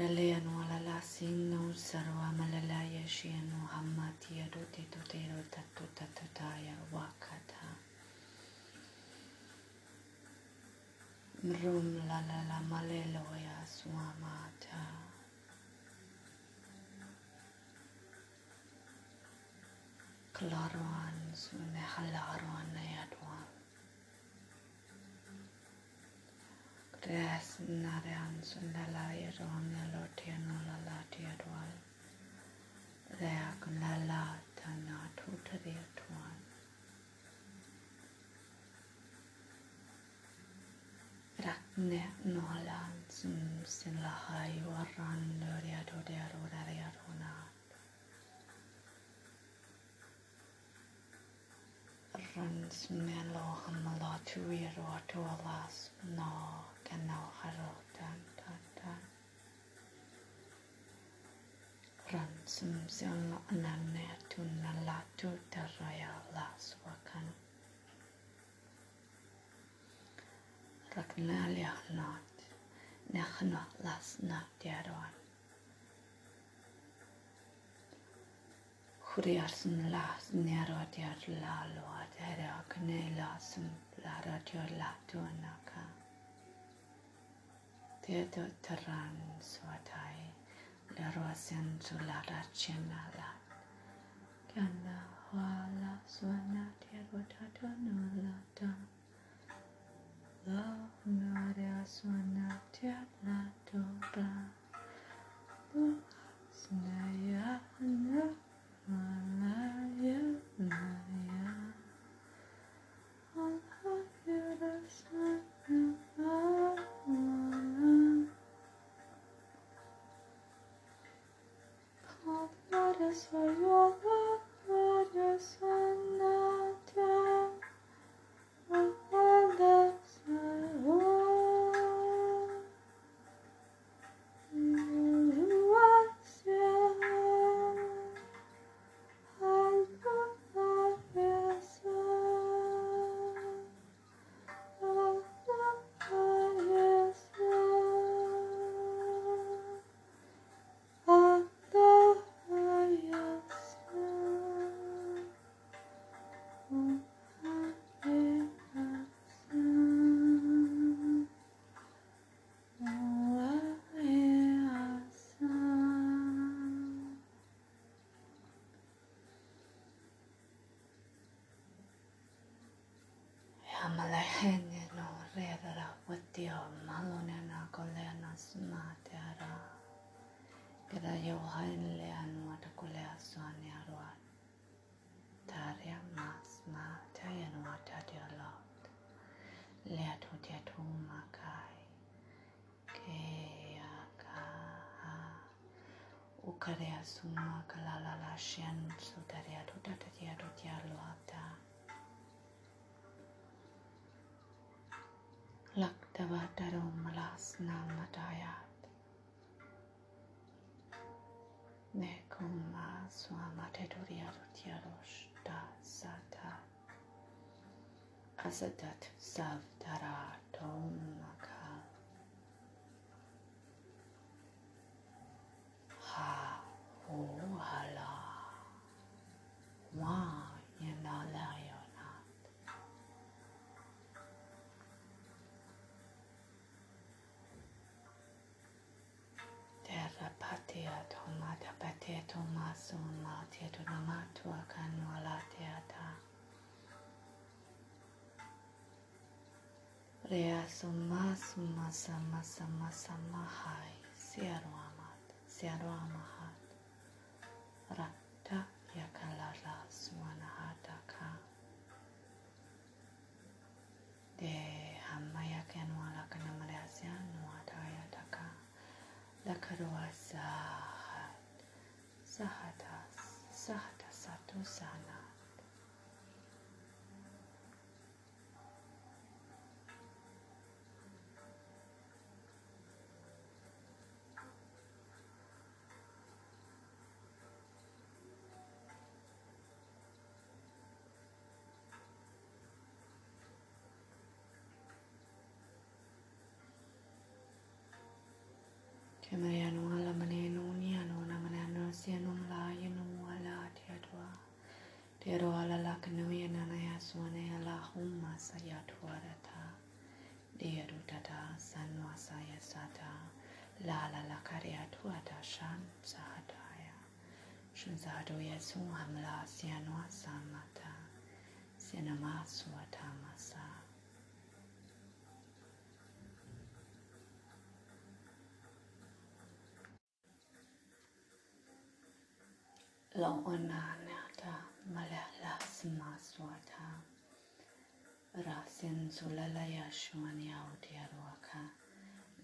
Daleanu alala sinnu sarvamala yashianu hammatiya duti tutero tatu tatutaya wakata. Mrum lalala maleloya swamata. Claro an su nehalarwana yadwa. Desnaren sundalayron lotianolalatirwal. Reagnala tanatutarituan. Ratne nolan sum sinlahai warran loriadoriarorariaronat. Runs men lohamalatuirotualas not. Genau, hallo, dann, dann, dann. Ransum sion anane tunna la tu terraya la swakan. Rakna liahnat, nechna lasna dierwan. Huriarsum las nero dier la loa dere akne lasum la radio la tunaka. Tedo taran swatai lero sen su lara chena la. Kana wala swana wata tuana la ngaria swana tora. Lu snaya care asumă că la la la și anunțul tare aduta tătia adutia luata. Laktavatarum lasnam matayat. Nekuma suamate duria adutia roșta da, satat. Asatat savtaratum makat. Soma Soma Sama Sama Sama Hai siaru Amat Siaro Amahat Ratta Yakalara Swanahadaka De Hamaya Kenwala Kanamalasya Nuadaya Daka Lakaroa Sahat Sahatas Sahatas Satu Sana Te mariano ala la yano ala ala tata sanwa sa. La la hamla samata. Lauanania ta, malala smaswa ta, rasin sulala yashwan yaudia ruaka,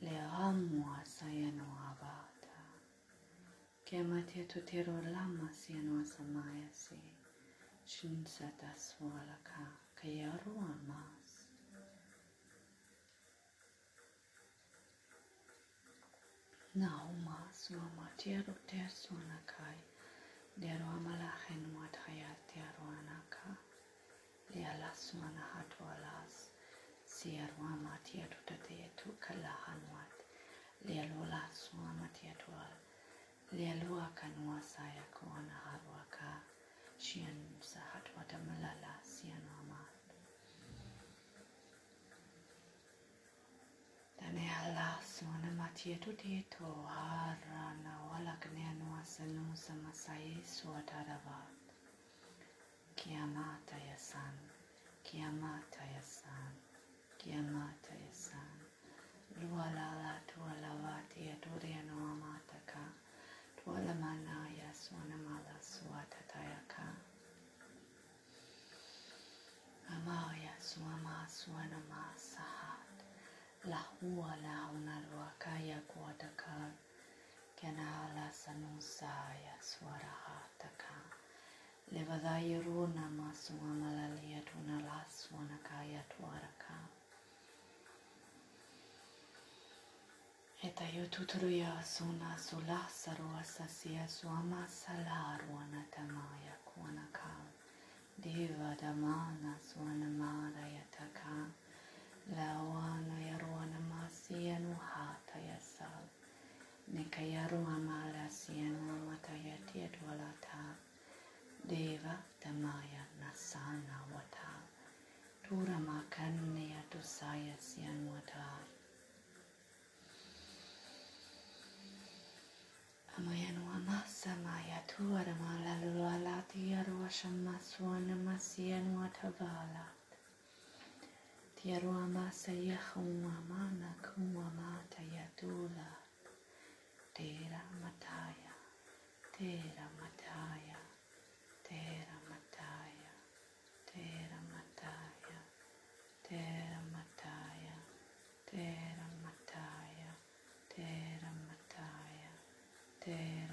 le ramwa sayanwa vata. Kematia tutiro lama sienwa samaya si, shinsata swalaka, kayarua mas. Nauma sua matiero te suana kai. Leroamala Henwat Hayat Yaruanaka, Lealaswana Hatwalas, Sierwama Tiatutatea to Kalahanwat, Lealola Swama Tiatwal, Lealuakanwa Sayakwana Harwaka, Shian Sahatwatamalala Sianama. Kaneala sona matietu dito hara na wala kaneanua senusa masai suataravat. Kiamata yasan, kiamata yasan, kiamata yasan. Lualala tualavati yaturiano amataka, tualamanaya suanamala suatatayaka. Amaya suama masa lahuala una ruakaya kuataka kenala sanusaya swarhataka tuara maswamalalia Eta yo tuturu ya suna sula sarua sasia suama ya kuana ka. Diva damana suana marayataka. Lawana yaruana masia nuhata yasal. Nikayaru amala sianu amataya tiadwalata. Deva Tamaya nasana wata. Tura makane atusaya sian wata. Amayanu amasa maya tuara malalu alati yaru ashamaswana masian watavala. Tiaru amasa yahuma mana kuma yatula. Tera mataya, tera mataya, tera mataya, tera mataya, tera mataya, tera mataya, tera mataya, tera